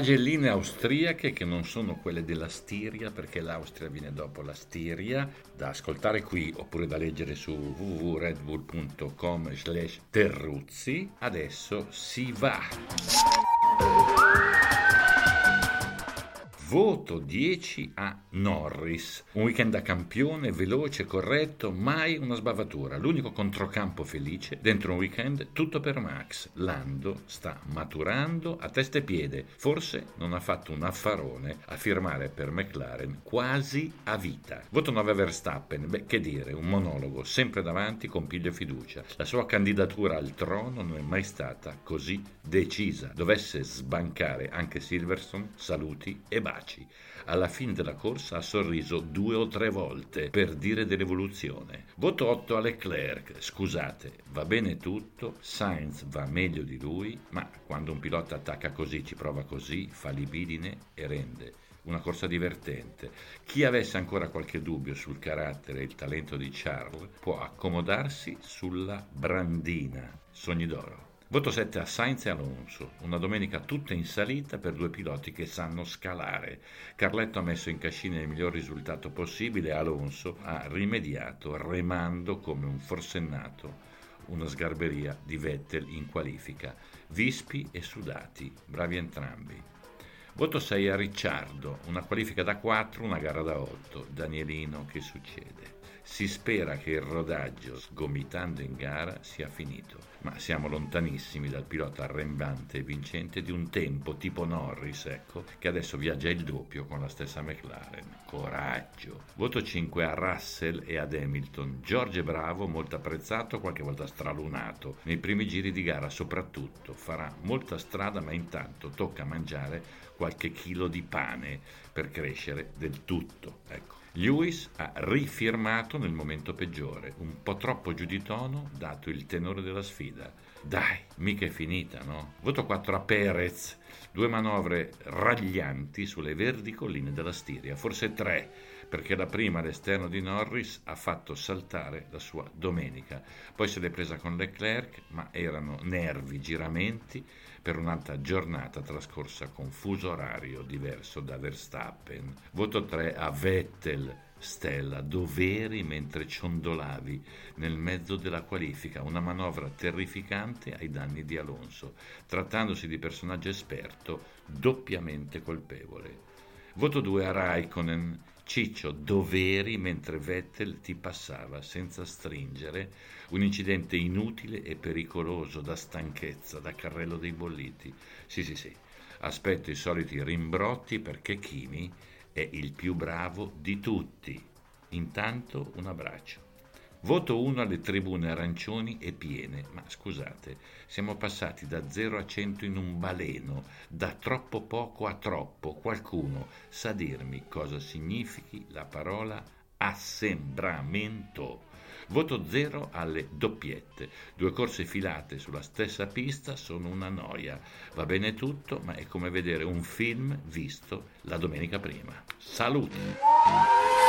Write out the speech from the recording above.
pagelline austriache che non sono quelle della Stiria perché l'Austria viene dopo la Stiria, da ascoltare qui oppure da leggere su www.redbull.com slash terruzzi. Adesso si va! Voto 10 a Norris. Un weekend da campione, veloce, corretto, mai una sbavatura. L'unico controcampo felice dentro un weekend tutto per Max. Lando sta maturando a testa e piede. Forse non ha fatto un affarone a firmare per McLaren quasi a vita. Voto 9 a Verstappen. Beh, che dire, un monologo sempre davanti con piglio e fiducia. La sua candidatura al trono non è mai stata così decisa. Dovesse sbancare anche Silverstone, saluti e baci baci. Alla fine della corsa ha sorriso due o tre volte per dire dell'evoluzione. Voto 8 a Leclerc. Scusate, va bene tutto, Sainz va meglio di lui, ma quando un pilota attacca così, ci prova così, fa libidine e rende una corsa divertente. Chi avesse ancora qualche dubbio sul carattere e il talento di Charles può accomodarsi sulla brandina. Sogni d'oro. Voto 7 a Sainz e Alonso, una domenica tutta in salita per due piloti che sanno scalare. Carletto ha messo in cascina il miglior risultato possibile, Alonso ha rimediato remando come un forsennato, una sgarberia di Vettel in qualifica. Vispi e sudati, bravi entrambi. Voto 6 a Ricciardo, una qualifica da 4, una gara da 8. Danielino, che succede? Si spera che il rodaggio, sgomitando in gara, sia finito, ma siamo lontanissimi dal pilota arrembante e vincente di un tempo tipo Norris, ecco, che adesso viaggia il doppio con la stessa McLaren. Coraggio! Voto 5 a Russell e ad Hamilton. George Bravo, molto apprezzato, qualche volta stralunato. Nei primi giri di gara soprattutto. Farà molta strada, ma intanto tocca mangiare qualche chilo di pane per crescere del tutto. Ecco. Lewis ha rifirmato nel momento peggiore, un po' troppo giù di tono dato il tenore della sfida. Dai, mica è finita, no? Voto 4 a Perez, due manovre raglianti sulle verdi colline della Stiria, forse tre, perché la prima all'esterno di Norris ha fatto saltare la sua domenica. Poi se l'è presa con Leclerc, ma erano nervi, giramenti per un'altra giornata trascorsa con fuso orario diverso da Verstappen. Voto 3 a Vettel. Stella, doveri mentre ciondolavi nel mezzo della qualifica, una manovra terrificante ai danni di Alonso, trattandosi di personaggio esperto, doppiamente colpevole. Voto 2 a Raikkonen, Ciccio, doveri mentre Vettel ti passava senza stringere, un incidente inutile e pericoloso da stanchezza, da carrello dei bolliti. Sì, sì, sì, aspetto i soliti rimbrotti perché Kimi è il più bravo di tutti. Intanto un abbraccio. Voto 1 alle tribune arancioni e piene, ma scusate, siamo passati da 0 a 100 in un baleno, da troppo poco a troppo. Qualcuno sa dirmi cosa significhi la parola assembramento? Voto 0 alle doppiette. Due corse filate sulla stessa pista sono una noia. Va bene tutto, ma è come vedere un film visto la domenica prima. Salute!